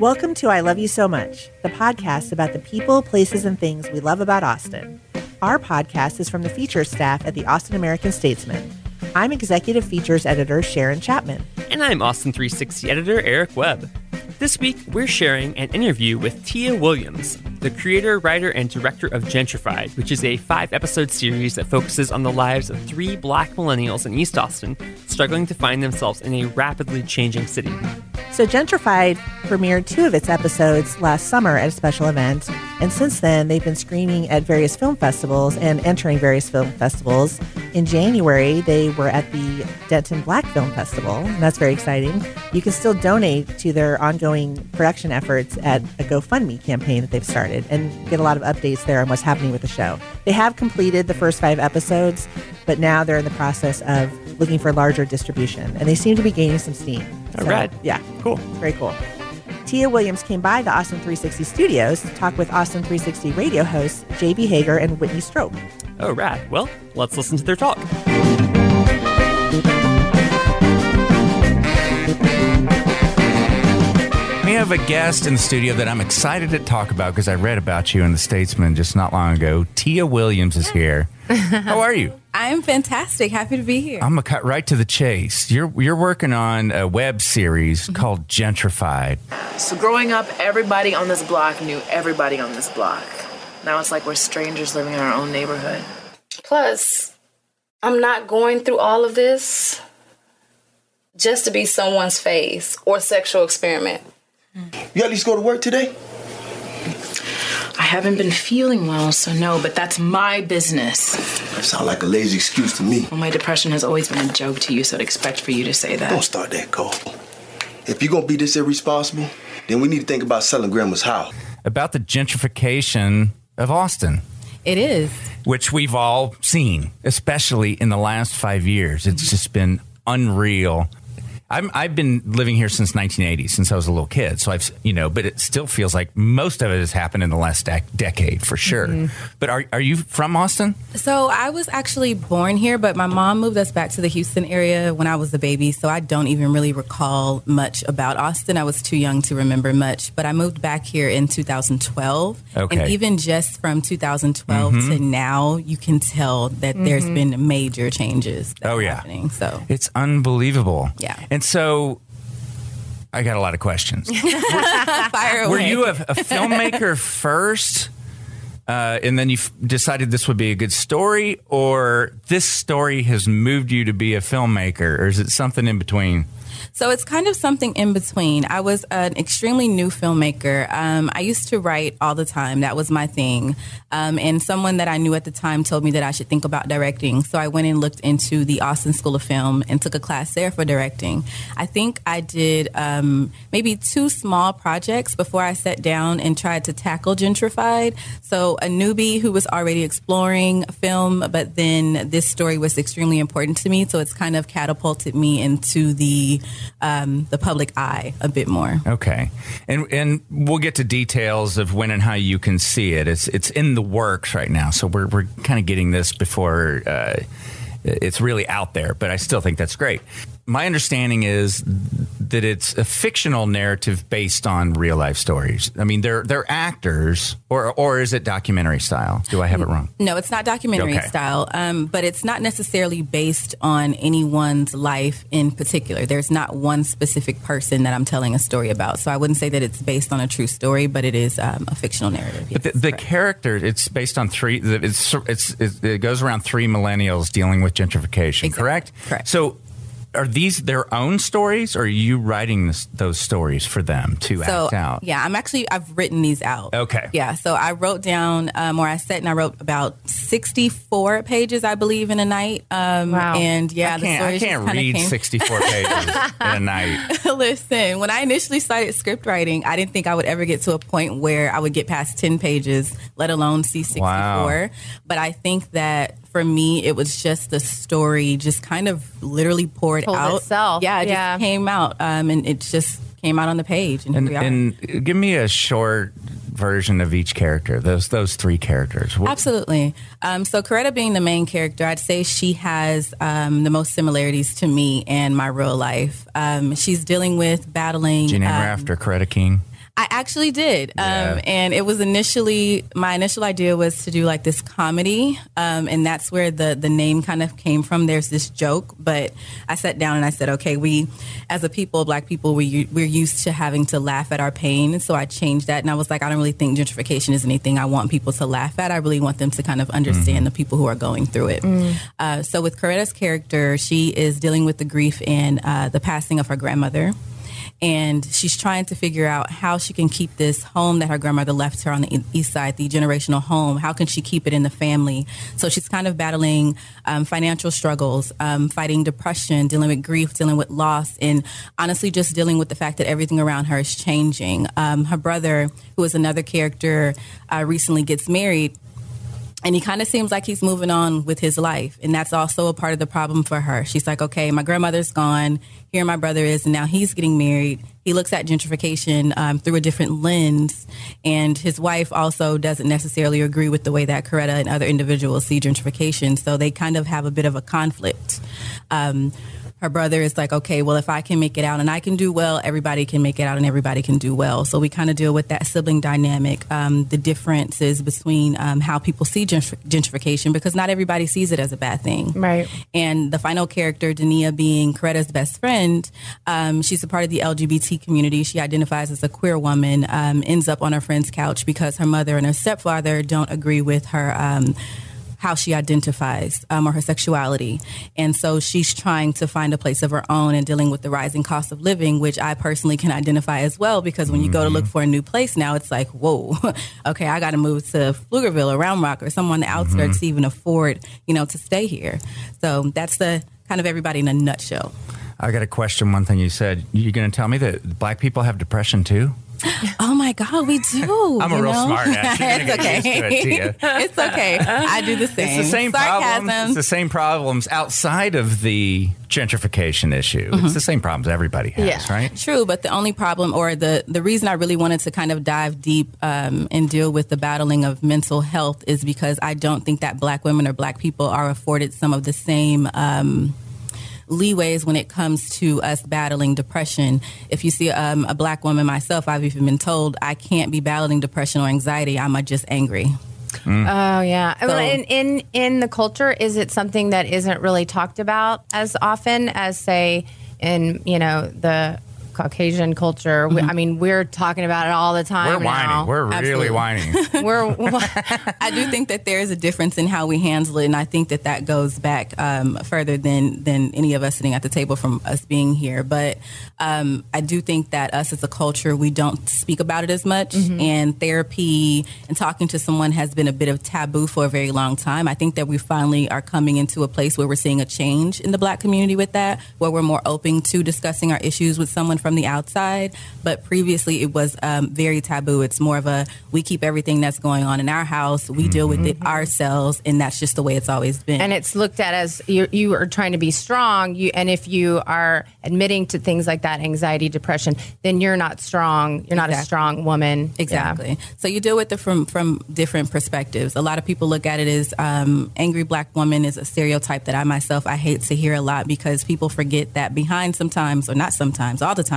Welcome to I Love You So Much, the podcast about the people, places, and things we love about Austin. Our podcast is from the features staff at the Austin American Statesman. I'm executive features editor Sharon Chapman. And I'm Austin 360 editor Eric Webb. This week, we're sharing an interview with Tia Williams, the creator, writer, and director of Gentrified, which is a five episode series that focuses on the lives of three black millennials in East Austin struggling to find themselves in a rapidly changing city. So, Gentrified premiered two of its episodes last summer at a special event, and since then, they've been screening at various film festivals and entering various film festivals. In January, they were at the Denton Black Film Festival, and that's very exciting. You can still donate to their ongoing production efforts at a GoFundMe campaign that they've started and get a lot of updates there on what's happening with the show. They have completed the first five episodes, but now they're in the process of looking for larger distribution, and they seem to be gaining some steam. All right. Yeah. Cool. Very cool. Tia Williams came by the Austin 360 studios to talk with Austin 360 radio hosts JB Hager and Whitney Strope. Oh, rad. Well, let's listen to their talk. We have a guest in the studio that I'm excited to talk about because I read about you in the Statesman just not long ago. Tia Williams is here. How are you? I'm fantastic. Happy to be here. I'm gonna cut right to the chase. You're you're working on a web series mm-hmm. called Gentrified. So growing up, everybody on this block knew everybody on this block. Now it's like we're strangers living in our own neighborhood. Plus, I'm not going through all of this just to be someone's face or sexual experiment. Mm. You at least go to work today? I haven't been feeling well, so no, but that's my business. That sound like a lazy excuse to me. Well, my depression has always been a joke to you, so I'd expect for you to say that. Don't start that, Cole. If you're gonna be this irresponsible, then we need to think about selling grandma's house. About the gentrification of Austin, It is. which we've all seen, especially in the last five years. It's just been unreal. I'm, I've been living here since 1980, since I was a little kid. So I've, you know, but it still feels like most of it has happened in the last dec- decade for sure. Mm-hmm. But are, are you from Austin? So I was actually born here, but my mom moved us back to the Houston area when I was a baby. So I don't even really recall much about Austin. I was too young to remember much. But I moved back here in 2012. Okay. And even just from 2012 mm-hmm. to now, you can tell that there's mm-hmm. been major changes. that Oh, are yeah. Happening, so. It's unbelievable. Yeah. And so I got a lot of questions. Fire away. Were you a, a filmmaker first? Uh, and then you f- decided this would be a good story, or this story has moved you to be a filmmaker, or is it something in between? So it's kind of something in between. I was an extremely new filmmaker. Um, I used to write all the time. That was my thing. Um, and someone that I knew at the time told me that I should think about directing. So I went and looked into the Austin School of Film and took a class there for directing. I think I did um, maybe two small projects before I sat down and tried to tackle Gentrified. So a newbie who was already exploring film, but then this story was extremely important to me. So it's kind of catapulted me into the um, the public eye a bit more. Okay, and and we'll get to details of when and how you can see it. It's it's in the works right now, so we're we're kind of getting this before uh, it's really out there. But I still think that's great. My understanding is that it's a fictional narrative based on real life stories. I mean, they're they're actors, or or is it documentary style? Do I have it wrong? No, it's not documentary Okay. style, um, but it's not necessarily based on anyone's life in particular. There's not one specific person that I'm telling a story about. So I wouldn't say that it's based on a true story, but it is um, a fictional narrative. But the, the character, it's based on three. It's, it's it's it goes around three millennials dealing with gentrification. Exactly. Correct. Correct. So, are these their own stories, or are you writing this, those stories for them to so act out? yeah, I'm actually I've written these out. Okay. Yeah, so I wrote down, um, or I sat and I wrote about 64 pages, I believe, in a night. Um, Wow. And yeah, I the can't, I stories just can't kinda read came- 64 pages in a night. Listen, when I initially started script writing, I didn't think I would ever get to a point where I would get past 10 pages, let alone see 64. Wow. But I think that for me, it was just the story just kind of literally poured Told out. itself. Yeah, it Yeah. just came out. Um, and it just came out on the page. And, And, here we are. and give me a short version of each character. Those those three characters. What- Absolutely. Um, so, Coretta being the main character, I'd say she has um, the most similarities to me and my real life. Um, she's dealing with battling. Did you name her after Coretta King? I actually did. Yeah. Um, and it was initially, my initial idea was to do like this comedy. Um, and that's where the, the name kind of came from. There's this joke, but I sat down and I said, okay, we, as a people, black people, we, we're used to having to laugh at our pain. And so I changed that. And I was like, I don't really think gentrification is anything I want people to laugh at. I really want them to kind of understand the people who are going through it. Uh, so with Coretta's character, she is dealing with the grief and uh, the passing of her grandmother and she's trying to figure out how she can keep this home that her grandmother left her on the east side, the generational home. How can she keep it in the family? So she's kind of battling um, financial struggles, um, fighting depression, dealing with grief, dealing with loss, and honestly, just dealing with the fact that everything around her is changing. Um, her brother, who is another character, uh, recently gets married and he kind of seems like he's moving on with his life and that's also a part of the problem for her. She's like okay my grandmother's gone. Here my brother is and now he's getting married. He looks at gentrification um, through a different lens and his wife also doesn't necessarily agree with the way that coretta and other individuals see gentrification so they kind of have a bit of a conflict. Um, her brother is like, okay, well, if I can make it out and I can do well, everybody can make it out and everybody can do well. So we kind of deal with that sibling dynamic, um, the differences between um, how people see gentr- gentrification, because not everybody sees it as a bad thing. Right. And the final character, Dania, being Coretta's best friend, um, she's a part of the LGBT community. She identifies as a queer woman, um, ends up on her friend's couch because her mother and her stepfather don't agree with her. How she identifies um, or her sexuality. And so she's trying to find a place of her own and dealing with the rising cost of living, which I personally can identify as well because when you go to look for a new place now, it's like, whoa, okay, I got to move to Pflugerville or Round Rock or somewhere on the outskirts to even afford, you know, to stay here. So that's the kind of everybody in a nutshell. I got a question. One thing you said, you're going to tell me that black people have depression too? Oh my God, we do. I'm a real know? smart ass. It's okay. it, it's okay. I do the same. It's the same Sarcasm. problems. It's the same problems outside of the gentrification issue. It's the same problems everybody has, Yeah. right? True, but the only problem, or the the reason I really wanted to kind of dive deep um, and deal with the battling of mental health is because I don't think that Black women or Black people are afforded some of the same. Um, leeways when it comes to us battling depression. If you see um, a black woman myself, I've even been told I can't be battling depression or anxiety. I'm uh, just angry. Oh yeah. So- well, in, in in the culture, is it something that isn't really talked about as often as say in you know the Caucasian culture? We, I mean, we're talking about it all the time. We're whining. now. We're really Absolutely. whining. we're I do think that there is a difference in how we handle it, and I think that that goes back um, further than than any of us sitting at the table from us being here. But um, I do think that us as a culture, we don't speak about it as much, and therapy and talking to someone has been a bit of taboo for a very long time. I think that we finally are coming into a place where we're seeing a change in the Black community with that, where we're more open to discussing our issues with someone from the outside. But previously, it was um, very taboo. It's more of a we keep everything that's going on in our house, we deal with it ourselves, and that's just the way it's always been. and it's looked at as you, you are trying to be strong. You and if you are admitting to things like that, anxiety, depression, then you're not strong. You're not a strong woman. Yeah. Exactly. So you deal with it from from different perspectives. A lot of people look at it as um, angry black woman is a stereotype that I myself I hate to hear a lot because people forget that behind sometimes or not sometimes all the time.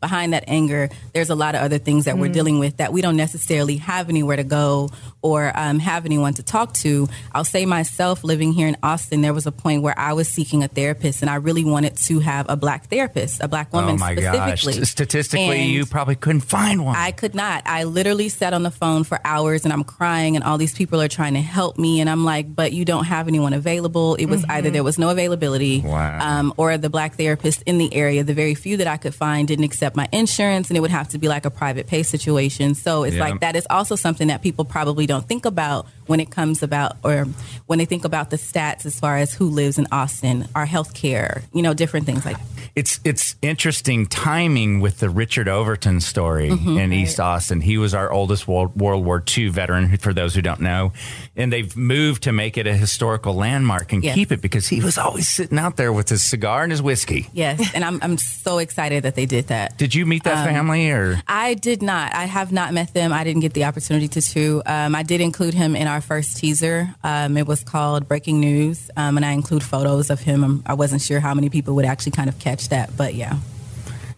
Behind that anger, there's a lot of other things that we're Mm. dealing with that we don't necessarily have anywhere to go or um, have anyone to talk to. I'll say myself, living here in Austin, there was a point where I was seeking a therapist, and I really wanted to have a black therapist, a black woman oh my gosh! Statistically, And you probably couldn't find one. I could not. I literally sat on the phone for hours and I'm crying, and all these people are trying to help me. And I'm like, but you don't have anyone available. It was either there was no availability Wow. um, or the black therapist in the area, the very few that I could find, didn't accept my insurance, and it would have to be like a private pay situation. So it's Yeah. like that is also something that people probably don't think about when it comes about or when they think about the stats as far as who lives in Austin, our health care, you know, different things like that. It's it's interesting timing with the Richard Overton story Mhm. in East Austin. He was our oldest World, World War II veteran, for those who don't know, and they've moved to make it a historical landmark and Yes. keep it because he was always sitting out there with his cigar and his whiskey. Yes, and I'm I'm so excited that they did that. Did you meet that Um, family or? I did not. I have not met them. I didn't get the opportunity to. to. Um, I did include him in our first teaser. Um, it was called Breaking News, um, and I include photos of him. Um, I wasn't sure how many people would actually kind of catch that, but yeah.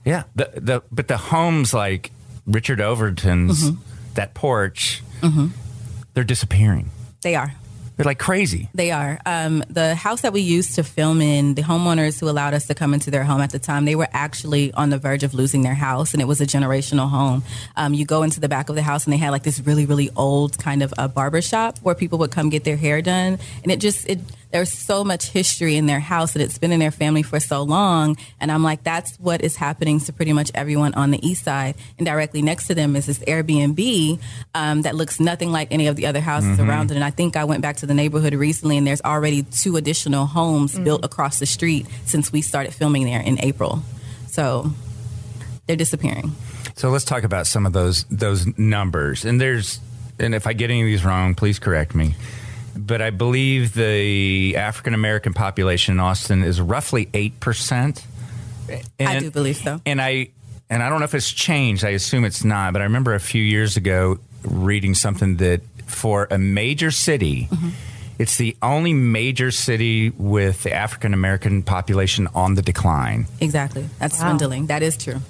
Yeah, the the but the homes like Richard Overton's Mhm. that porch, hmm they're disappearing. They are. They're like crazy. They are. Um, the house that we used to film in, the homeowners who allowed us to come into their home at the time, they were actually on the verge of losing their house, and it was a generational home. Um, you go into the back of the house, and they had like this really, really old kind of a barber shop where people would come get their hair done, and it just it. There's so much history in their house, and it's been in their family for so long. And I'm like, that's what is happening to pretty much everyone on the east side. And directly next to them is this Airbnb um, that looks nothing like any of the other houses Mhm. around it. And I think I went back to the neighborhood recently, and there's already two additional homes built across the street since we started filming there in April. So they're disappearing. So let's talk about some of those those numbers. And there's and if I get any of these wrong, please correct me. But I believe the African American population in Austin is roughly eight percent. I do believe so. And I and I don't know if it's changed. I assume it's not. But I remember a few years ago reading something that for a major city. Mm-hmm. It's the only major city with the African American population on the decline. Exactly. That's Wow. dwindling. That is true.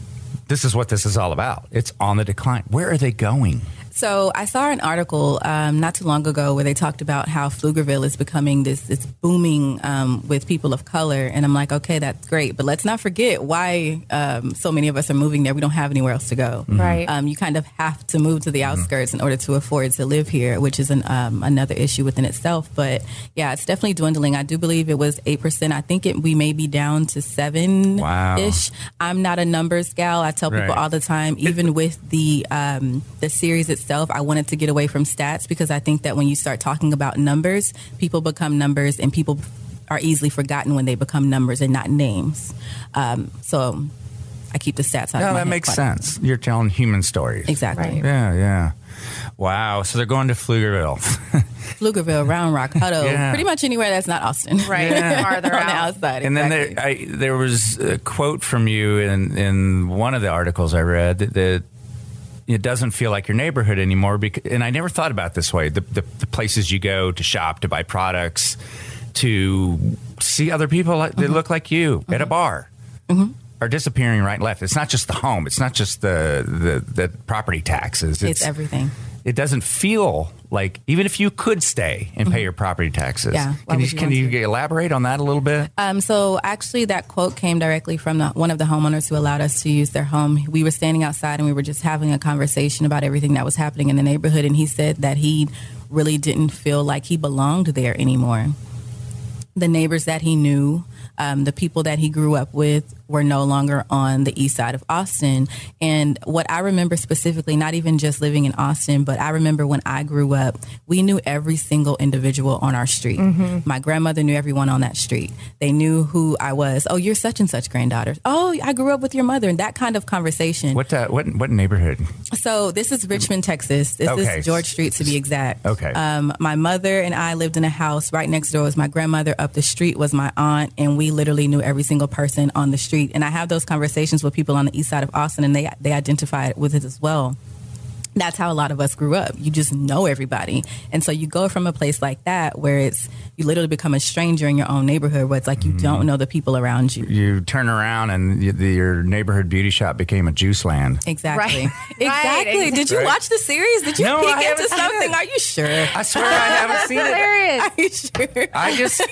This is what this is all about. It's on the decline. Where are they going? So I saw an article um, not too long ago where they talked about how Pflugerville is becoming this, this booming um, with people of color, and I'm like, okay, that's great, but let's not forget why um, so many of us are moving there. We don't have anywhere else to go. Right. Um, you kind of have to move to the outskirts in order to afford to live here, which is an, um, another issue within itself. But yeah, it's definitely dwindling. I do believe it was eight percent. I think it, we may be down to seven Wow. ish. I'm not a numbers gal. I tell people Right. all the time, even with the um, the series itself, I wanted to get away from stats because I think that when you start talking about numbers, people become numbers, and people are easily forgotten when they become numbers and not names. Um, so I keep the stats out. No, of my that makes quite- sense. You're telling human stories. Exactly. Yeah, yeah. Wow. So they're going to Pflugerville. Pflugerville, Round Rock, Hutto, Yeah. pretty much anywhere that's not Austin. Right. Yeah. Farther on the out. outside. and then there, I, there was a quote from you in, in one of the articles I read that, that it doesn't feel like your neighborhood anymore. Because, and I never thought about it this way. The, the, the places you go to shop, to buy products, to see other people like, Mm-hmm. that look like you at a bar. Are disappearing right and left. It's not just the home. It's not just the the, the property taxes. it's everything. It doesn't feel like even if you could stay and pay your property taxes. Mm-hmm. Yeah, why Can you, would you can want you elaborate on that a little bit? Um, so actually, that quote came directly from the, one of the homeowners who allowed us to use their home. We were standing outside and we were just having a conversation about everything that was happening in the neighborhood, and he said that he really didn't feel like he belonged there anymore. The neighbors that he knew, um, the people that he grew up with, were no longer on the east side of Austin. And what I remember specifically, not even just living in Austin, but I remember when I grew up, we knew every single individual on our street. My grandmother knew everyone on that street. They knew who I was. Oh, you're such and such granddaughter. Oh, I grew up with your mother. And that kind of conversation. What uh, what what neighborhood? So this is Richmond, Texas. This Okay. is George Street to be exact. Okay. Um, my mother and I lived in a house right next door was my grandmother. Up the street was my aunt, and we literally knew every single person on the street. And I have those conversations with people on the east side of Austin, and they they identify with it as well. That's how a lot of us grew up. You just know everybody. And so you go from a place like that where it's you literally become a stranger in your own neighborhood where it's like you Mm-hmm. don't know the people around you. You turn around and y- the, your neighborhood beauty shop became a JuiceLand. Exactly. Right. Exactly. Right. Did you Right. watch the series? Did you No, peek I haven't into seen something? it. Are you sure? I swear I haven't seen it. Hilarious. Are you sure? I just,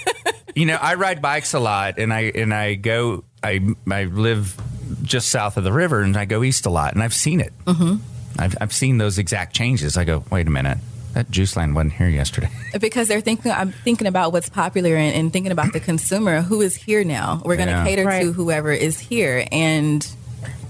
you know, I ride bikes a lot, and I and I go, I I live just south of the river, and I go east a lot, and I've seen it. Mm-hmm. I've I've seen those exact changes. I go, wait a minute, that juice line wasn't here yesterday. because they're thinking I'm thinking about what's popular and, and thinking about the consumer who is here now. We're going to Yeah. cater Right. to whoever is here and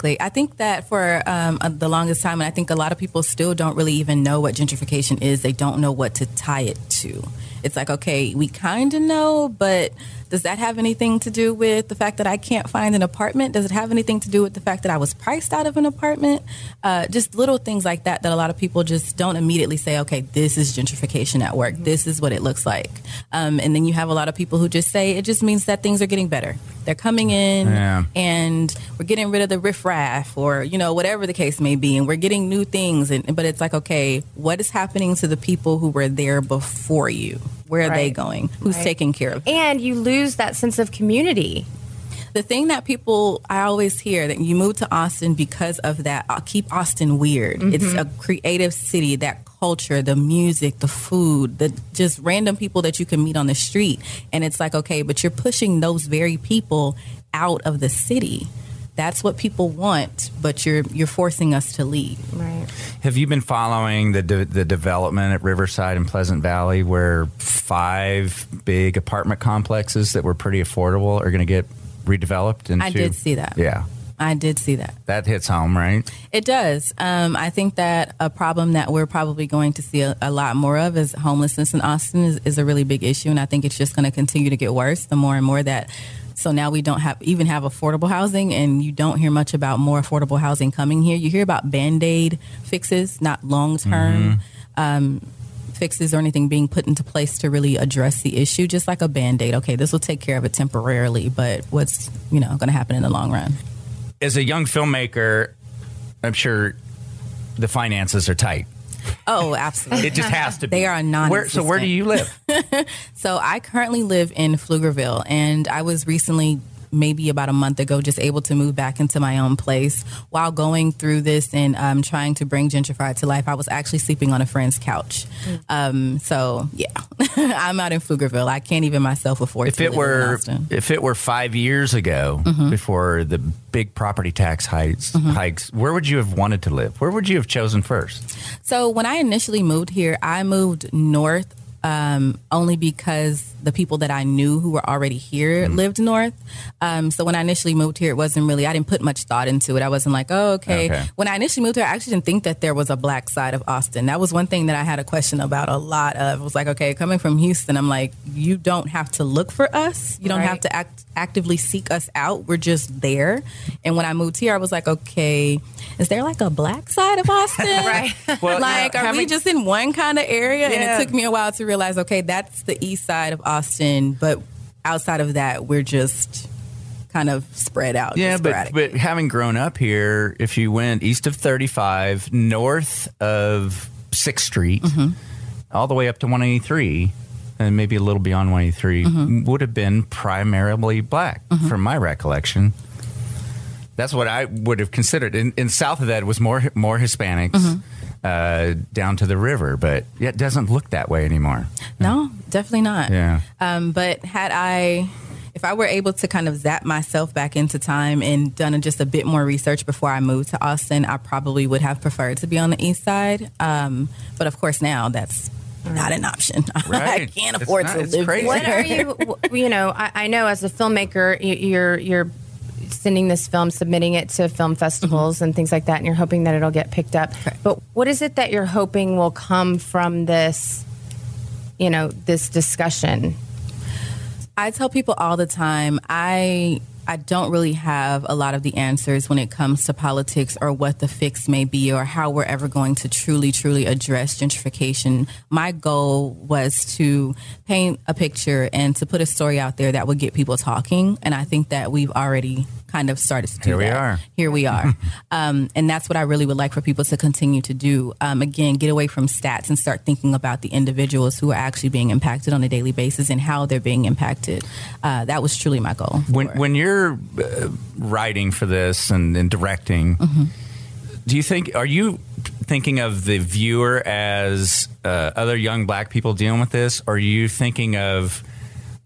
I think that for um, uh, the longest time, and I think a lot of people still don't really even know what gentrification is. They don't know what to tie it to. It's like, okay, we kind of know, but does that have anything to do with the fact that I can't find an apartment? Does it have anything to do with the fact that I was priced out of an apartment? Uh, just little things like that that a lot of people just don't immediately say, okay, this is gentrification at work. This is what it looks like. Um, and then you have a lot of people who just say it just means that things are getting better. They're coming in Yeah. and we're getting rid of the riffraff or, you know, whatever the case may be. And we're getting new things. And, but it's like, okay, what is happening to the people who were there before you? Where are they going? Who's Right. taking care of them? And you lose that sense of community. The thing that people, I always hear that you move to Austin because of that. uh, Keep Austin weird. It's a creative city. That culture, the music, the food, the just random people that you can meet on the street, and it's like okay, but you're pushing those very people out of the city. That's what people want, but you're you're forcing us to leave. Right. Have you been following the de- the development at Riverside and Pleasant Valley, where five big apartment complexes that were pretty affordable are going to get redeveloped? Into, I did see that. Yeah, I did see that. that hits home, right? It does. Um, I think that a problem that we're probably going to see a, a lot more of is homelessness in Austin is, is a really big issue, and I think it's just going to continue to get worse the more and more that. So now we don't have even have affordable housing, and you don't hear much about more affordable housing coming here. You hear about band aid fixes, not long term. Um, fixes or anything being put into place to really address the issue just like a band-aid okay this will take care of it temporarily but what's you know going to happen in the long run As a young filmmaker, I'm sure the finances are tight. Oh absolutely It just has to be. They are non where, so where do you live? So I currently live in Pflugerville, and I was recently, maybe about a month ago, just able to move back into my own place. While going through this and um, trying to bring Gentrified to life, I was actually sleeping on a friend's couch. Um, so yeah, I'm out in Pflugerville. I can't even myself afford if to it live were Austin. if it were five years ago before the big property tax hikes hikes where would you have wanted to live where would you have chosen first So when I initially moved here, I moved north um, only because the people that I knew who were already here lived north. Um, so when I initially moved here, it wasn't really, I didn't put much thought into it. I wasn't like, oh, okay. Okay. When I initially moved here, I actually didn't think that there was a black side of Austin. That was one thing that I had a question about a lot of. It was like, okay, coming from Houston, I'm like, you don't have to look for us. You don't Right. have to act, actively seek us out. We're just there. And when I moved here, I was like, okay, is there like a black side of Austin? Right. Well, like, you know, are we having- just in one kind of area? Yeah. And it took me a while to realize, okay, that's the east side of Austin, but outside of that, we're just kind of spread out. yeah but but having grown up here if you went east of 35 north of 6th street mm-hmm. all the way up to 183 and maybe a little beyond 183 mm-hmm. would have been primarily black mm-hmm. from my recollection. That's what I would have considered. And, in south of that, was more more Hispanics uh, down to the river, but it doesn't look that way anymore. no, definitely not. Yeah. Um, but had I, if I were able to kind of zap myself back into time and done just a bit more research before I moved to Austin, I probably would have preferred to be on the east side. Um, but of course, now that's not an option. Right. I can't It's afford not- to it's live crazy. What are you? You know, I, I know as a filmmaker, you're you're sending this film, submitting it to film festivals and things like that, and you're hoping that it'll get picked up. But what is it that you're hoping will come from this? You know, this discussion. I tell people all the time, I I don't really have a lot of the answers when it comes to politics or what the fix may be or how we're ever going to truly, truly address gentrification. My goal was to paint a picture and to put a story out there that would get people talking. And I think that we've already kind of started to do Here we that. are. Here we are. um, and that's what I really would like for people to continue to do. Um, again, get away from stats and start thinking about the individuals who are actually being impacted on a daily basis and how they're being impacted. Uh, that was truly my goal. When when you're uh, writing for this and, and directing, Mm-hmm. do you think are you thinking of the viewer as uh, other young black people dealing with this, or are you thinking of,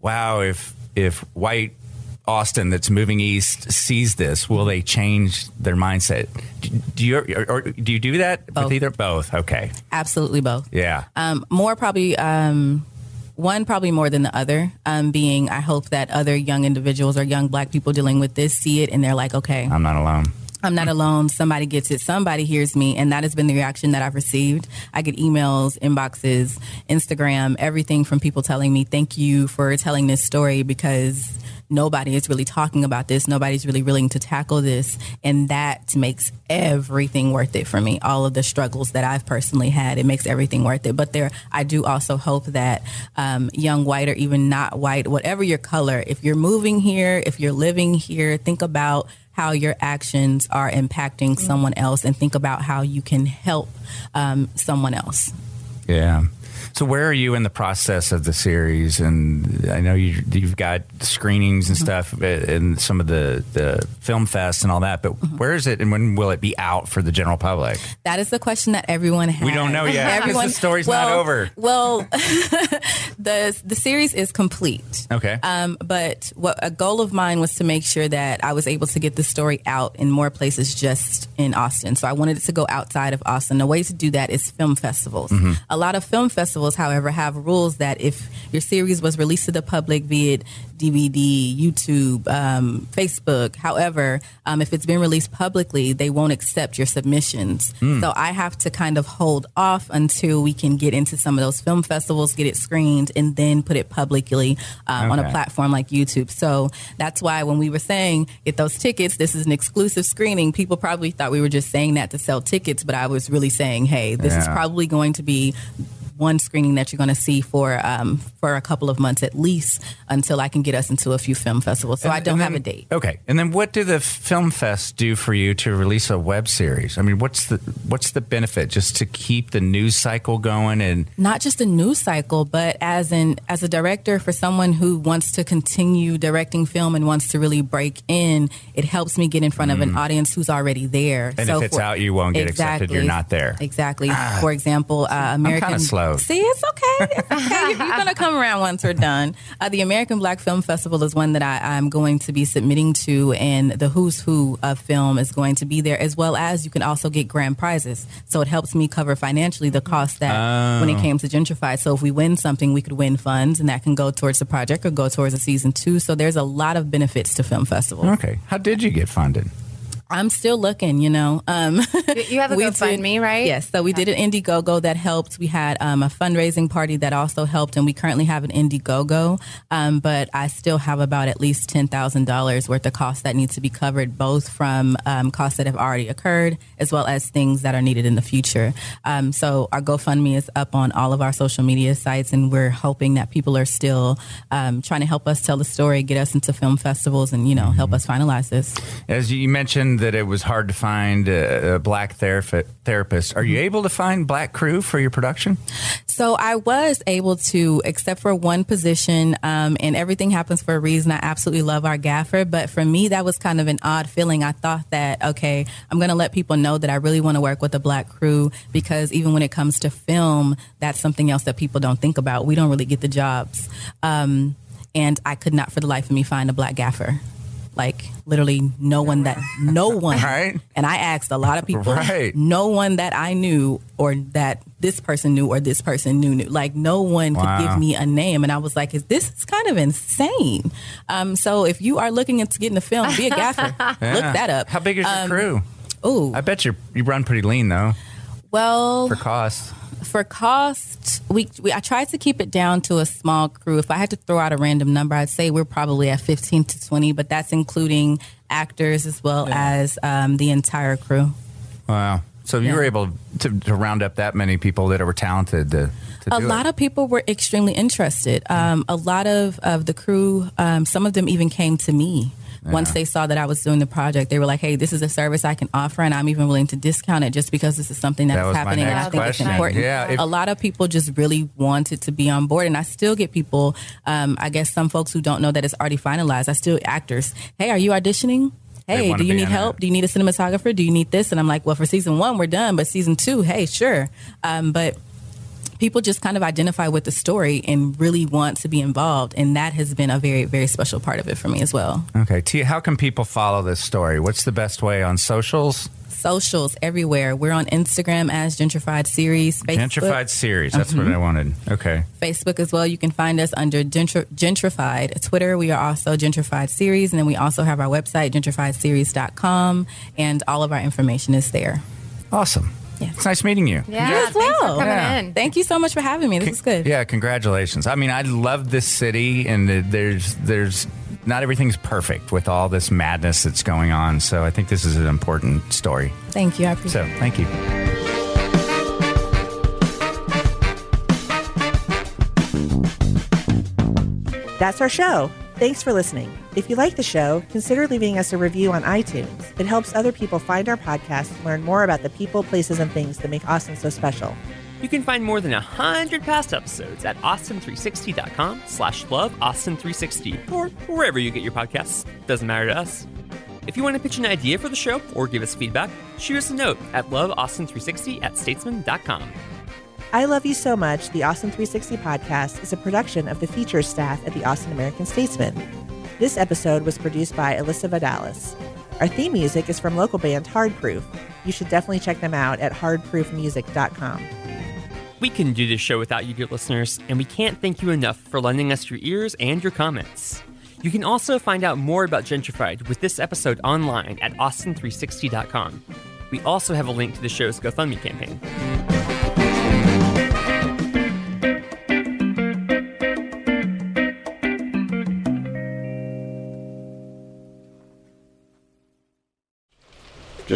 wow, if if white Austin that's moving east sees this, will they change their mindset? Do, do you or, or do you do that Both. with either both? Okay, Absolutely both. yeah. Um, more probably, um, one probably more than the other. Um, being, I hope that other young individuals or young black people dealing with this see it and they're like, okay, I'm not alone. I'm not alone. Somebody gets it. Somebody hears me. And that has been the reaction that I've received. I get emails, inboxes, Instagram, everything from people telling me, thank you for telling this story because nobody is really talking about this. Nobody's really willing to tackle this. And that makes everything worth it for me. All of the struggles that I've personally had, it makes everything worth it. But there, I do also hope that um, young white or even not white, whatever your color, if you're moving here, if you're living here, think about how your actions are impacting someone else and think about how you can help um, someone else. Yeah. So where are you in the process of the series? And I know you, you've got screenings and stuff and some of the, the film fest and all that, but where is it and when will it be out for the general public? That is the question that everyone has. We don't know yet, 'cause the story's not over. Well, the the series is complete. Okay. Um, but what a goal of mine was to make sure that I was able to get the story out in more places just in Austin. So I wanted it to go outside of Austin. The way to do that is film festivals. Mm-hmm. A lot of film festivals, however, have rules that if your series was released to the public via DVD, YouTube, um, Facebook, however, um, if it's been released publicly, they won't accept your submissions. Hmm. So I have to kind of hold off until we can get into some of those film festivals, get it screened, and then put it publicly um, on a platform like YouTube. So that's why when we were saying get those tickets, this is an exclusive screening. People probably thought we were just saying that to sell tickets, but I was really saying, hey, this is probably going to be one screening that you're going to see for um, for a couple of months at least until I can get us into a few film festivals. So I don't and have a date. Okay. And then what do the film fest do for you to release a web series? I mean, what's the what's the benefit just to keep the news cycle going and Not just the news cycle, but as an as a director for someone who wants to continue directing film and wants to really break in, it helps me get in front of an audience who's already there. Mm. And if it's out, you won't get accepted. You're not there. Exactly. For example, uh, American. kinda slow. See, it's okay. It's okay. You're, going to come around once we're done. Uh, the American Black Film Festival is one that I, I'm going to be submitting to, and the who's who of film is going to be there, as well as you can also get grand prizes. So it helps me cover financially the cost that when it came to Gentrify. So if we win something, we could win funds, and that can go towards the project or go towards a season two. So there's a lot of benefits to film festivals. Okay. How did you get funded? I'm still looking, you know. Um, You have a we GoFundMe, right? Yes. So we did an Indiegogo that helped. We had um, a fundraising party that also helped, and we currently have an Indiegogo. Um, but I still have about at least ten thousand dollars worth of costs that need to be covered, both from um, costs that have already occurred as well as things that are needed in the future. Um, so our GoFundMe is up on all of our social media sites, and we're hoping that people are still um, trying to help us tell the story, get us into film festivals, and you know help us finalize this. As you mentioned that it was hard to find a, a black therapi- therapist, are Mm-hmm. you able to find black crew for your production? So I was able to, except for one position, um, and everything happens for a reason. I absolutely love our gaffer, but for me, that was kind of an odd feeling. I thought that, okay, I'm going to let people know that I really want to work with a black crew because even when it comes to film, that's something else that people don't think about. We don't really get the jobs. Um, and I could not for the life of me find a black gaffer. Like literally no one that no one Right. and I asked a lot of people Right. no one that I knew or that this person knew or this person knew knew. Like no one Wow. could give me a name, and I was like, "Is this is kind of insane?" Um, so if you are looking into getting a film, be a gaffer. Look that up. How big is your Um, crew? Ooh, I bet you you run pretty lean though well, for cost. for cost, we, we I tried to keep it down to a small crew. If I had to throw out a random number, I'd say we're probably at fifteen to twenty, but that's including actors as well as um, the entire crew. Wow. So you Yeah. were able to, to round up that many people that were talented to, to a lot it. of people were extremely interested. Um, a lot of, of the crew, um, some of them even came to me. Once they saw that I was doing the project, they were like, "Hey, this is a service I can offer, and I'm even willing to discount it just because this is something that's That happening, and I think question. it's important." Yeah, if- a lot of people just really wanted to be on board, and I still get people. Um, I guess some folks who don't know that it's already finalized. I still actors. Hey, are you auditioning? Hey, do you need help? it. Do you need a cinematographer? Do you need this? And I'm like, well, for season one, we're done, but season two, hey, sure. Um, but people just kind of identify with the story and really want to be involved, and that has been a very, very special part of it for me as well. Okay, Tia, how can people follow this story? What's the best way on socials? Socials everywhere. We're on Instagram as Gentrified Series. Facebook, Gentrified series. That's what Mhm. I wanted. Okay. Facebook as well. You can find us under Gentr- Gentrified. Twitter, we are also Gentrified Series. And then we also have our website, gentrifiedseries.com, and all of our information is there. Awesome. Yeah. It's nice meeting you. Yeah, You as thanks for well. coming Yeah. in. Thank you so much for having me. This is good. Yeah, congratulations. I mean, I love this city, and it- there's there's not everything's perfect with all this madness that's going on. So I think this is an important story. Thank you. I appreciate So thank you. That's our show. Thanks for listening. If you like the show, consider leaving us a review on iTunes. It helps other people find our podcast and learn more about the people, places, and things that make Austin so special. You can find more than 100 past episodes at austin360.com slash love austin360 or wherever you get your podcasts. Doesn't matter to us. If you want to pitch an idea for the show or give us feedback, shoot us a note at loveaustin360 at statesman.com. I Love You So Much, the Austin 360 podcast, is a production of the features staff at the Austin American Statesman. This episode was produced by Alyssa Vidalis. Our theme music is from local band Hard Proof. You should definitely check them out at hardproofmusic.com. We couldn't do this show without you, dear listeners, and we can't thank you enough for lending us your ears and your comments. You can also find out more about Gentrified with this episode online at austin360.com. We also have a link to the show's GoFundMe campaign.